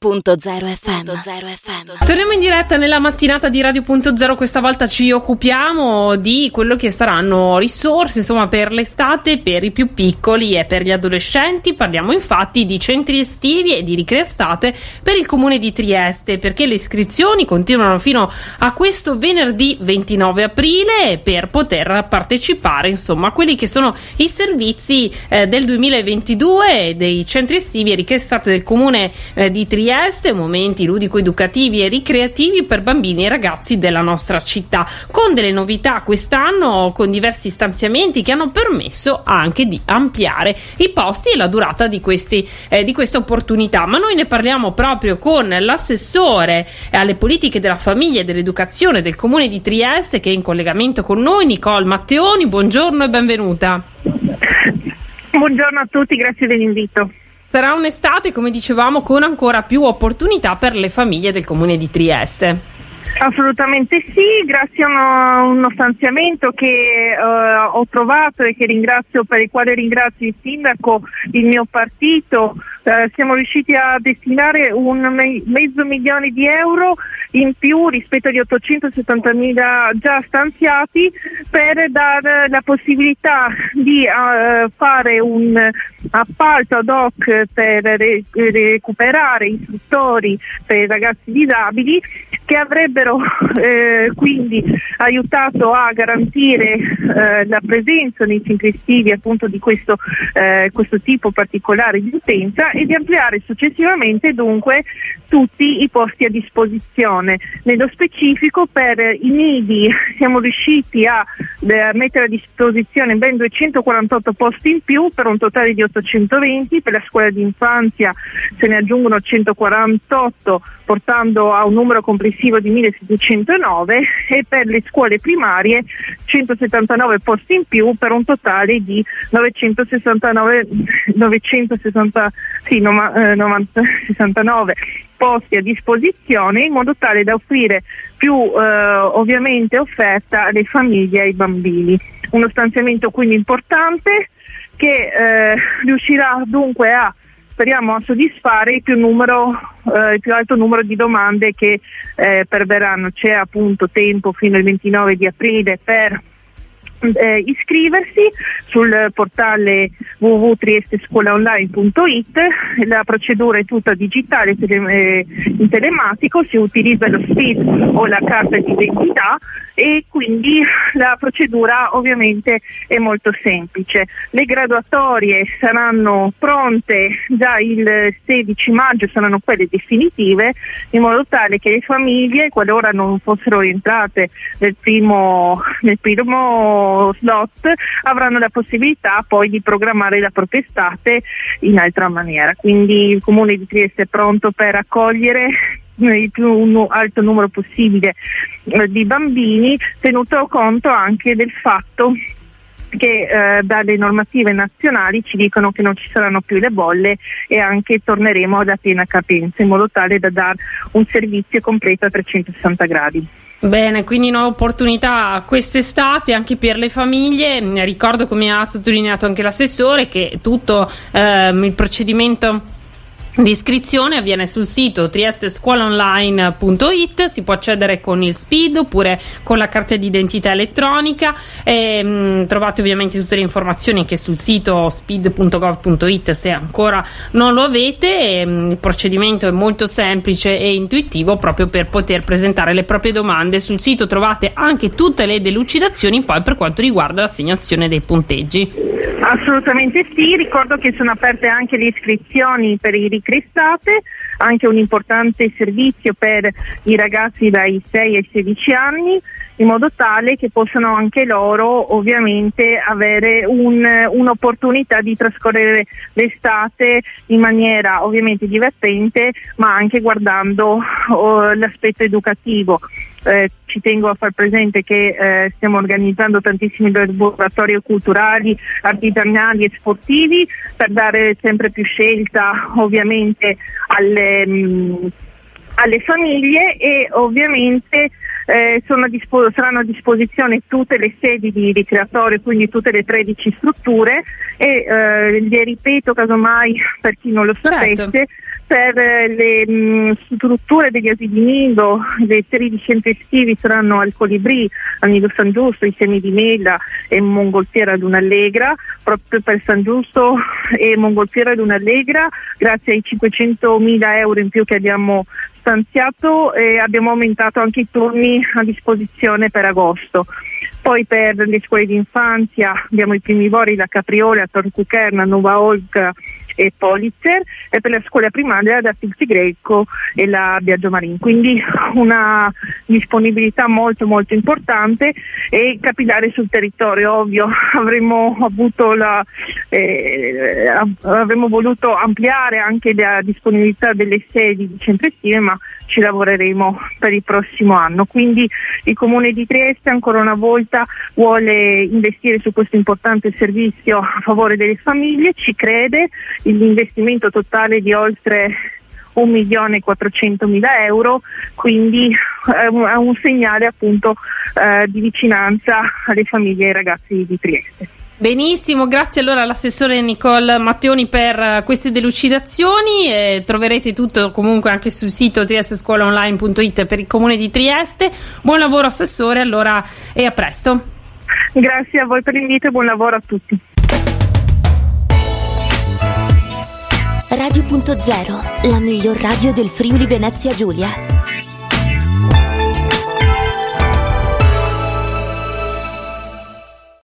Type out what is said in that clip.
Radio.0 FM. FM. Torniamo in diretta nella mattinata di Radio.0. Questa volta ci occupiamo di quello che saranno risorse insomma per l'estate per i più piccoli e per gli adolescenti. Parliamo infatti di centri estivi e di ricrea estate per il comune di Trieste perché le iscrizioni continuano fino a questo venerdì 29 aprile per poter partecipare insomma a quelli che sono i servizi eh, del 2022 dei centri estivi e ricrea estate del comune eh, di Trieste Trieste, momenti ludico-educativi e ricreativi per bambini e ragazzi della nostra città, con delle novità quest'anno, con diversi stanziamenti che hanno permesso anche di ampliare i posti e la durata di, questi, eh, di questa opportunità. Ma noi ne parliamo proprio con l'assessore alle politiche della famiglia e dell'educazione del comune di Trieste che è in collegamento con noi, Nicole Matteoni. Buongiorno e benvenuta. Buongiorno a tutti, grazie dell'invito. Sarà un'estate, come dicevamo, con ancora più opportunità per le famiglie del comune di Trieste. Assolutamente sì, grazie a uno, uno stanziamento che uh, ho trovato e che ringrazio, per il quale ringrazio il sindaco, il mio partito, uh, siamo riusciti a destinare un me- mezzo milione di euro in più rispetto agli 870 mila già stanziati per dare la possibilità di uh, fare un appalto ad hoc per re- recuperare istruttori per i ragazzi disabili che avrebbero eh, quindi aiutato a garantire eh, la presenza nei centri estivi appunto di questo, eh, questo tipo particolare di utenza e di ampliare successivamente dunque tutti i posti a disposizione. Nello specifico per i nidi siamo riusciti a eh, mettere a disposizione ben 248 posti in più per un totale di 820, per la scuola di infanzia se ne aggiungono 148 portando a un numero complessivo di 1709 e per le scuole primarie 179 posti in più per un totale di 969, 960, sì, no, eh, 90, 69 posti a disposizione in modo tale da offrire più eh, ovviamente offerta alle famiglie e ai bambini. Uno stanziamento quindi importante che eh, riuscirà dunque a speriamo a soddisfare il più, numero, eh, il più, alto numero di domande che eh, perverranno. C'è appunto tempo fino al 29 di aprile per eh, iscriversi sul portale www.triestescolaonline.it la procedura è tutta digitale tele, eh, in telematico si utilizza lo SPID o la carta di identità e quindi la procedura ovviamente è molto semplice. Le graduatorie saranno pronte già il 16 maggio, saranno quelle definitive, in modo tale che le famiglie, qualora non fossero entrate nel primo, nel primo slot, avranno la possibilità poi di programmare la propria estate in altra maniera. Quindi il Comune di Trieste è pronto per accogliere il più alto numero possibile eh, di bambini, tenuto conto anche del fatto che eh, dalle normative nazionali ci dicono che non ci saranno più le bolle e anche torneremo ad piena capienza in modo tale da dare un servizio completo a 360 gradi. Bene, quindi nuova opportunità quest'estate anche per le famiglie. Ricordo come ha sottolineato anche l'assessore che tutto ehm, il procedimento L'iscrizione avviene sul sito triestescuolaonline.it, si può accedere con il SPID oppure con la carta d'identità elettronica. E, mh, mm, trovate ovviamente tutte le informazioni anche sul sito speed.gov.it se ancora non lo avete. E, mh, mm, il procedimento è molto semplice e intuitivo proprio per poter presentare le proprie domande. Sul sito trovate anche tutte le delucidazioni poi per quanto riguarda l'assegnazione dei punteggi. Assolutamente sì, ricordo che sono aperte anche le iscrizioni per i ricreativi cristate, anche un importante servizio per i ragazzi dai 6 ai 16 anni in modo tale che possano anche loro ovviamente avere un, un'opportunità di trascorrere l'estate in maniera ovviamente divertente ma anche guardando oh, l'aspetto educativo. Eh, ci tengo a far presente che eh, stiamo organizzando tantissimi laboratori culturali, artigianali e sportivi per dare sempre più scelta ovviamente alle, mh, alle famiglie e ovviamente eh, dispo- saranno a disposizione tutte le sedi di ricreatorio, quindi tutte le 13 strutture e eh, le ripeto casomai per chi non lo sapesse. Certo per le mh, strutture degli asili nido, le serie di centri estivi saranno al Colibrì, al Nido San Giusto, i semi di Mela e Mongolfiera ad Un'Allegra, proprio per San Giusto e Mongolfiera ad Un'Allegra, grazie ai 500 mila euro in più che abbiamo stanziato e abbiamo aumentato anche i turni a disposizione per agosto. Poi per le scuole di infanzia abbiamo i primi vori da Capriole a Torcucherna, Nova Olga e Politzer e per la scuola primaria da Filzi Greco e la Biagio Marin. Quindi una disponibilità molto molto importante e capillare sul territorio. Ovvio avremmo la, eh, avremmo voluto ampliare anche la disponibilità delle sedi di centri estive ma ci lavoreremo per il prossimo anno. Quindi il Comune di Trieste ancora una volta vuole investire su questo importante servizio a favore delle famiglie, ci crede, l'investimento totale di oltre 1 milione e 400 mila euro, quindi è un, segnale appunto eh, di vicinanza alle famiglie e ai ragazzi di Trieste. Benissimo, grazie allora all'assessore Nicole Matteoni per eh, queste delucidazioni. E troverete tutto comunque anche sul sito triestescuolaonline.it per il comune di Trieste. Buon lavoro assessore allora e a presto. Grazie a voi per l'invito e buon lavoro a tutti. Radio.0, la miglior radio del Friuli Venezia Giulia.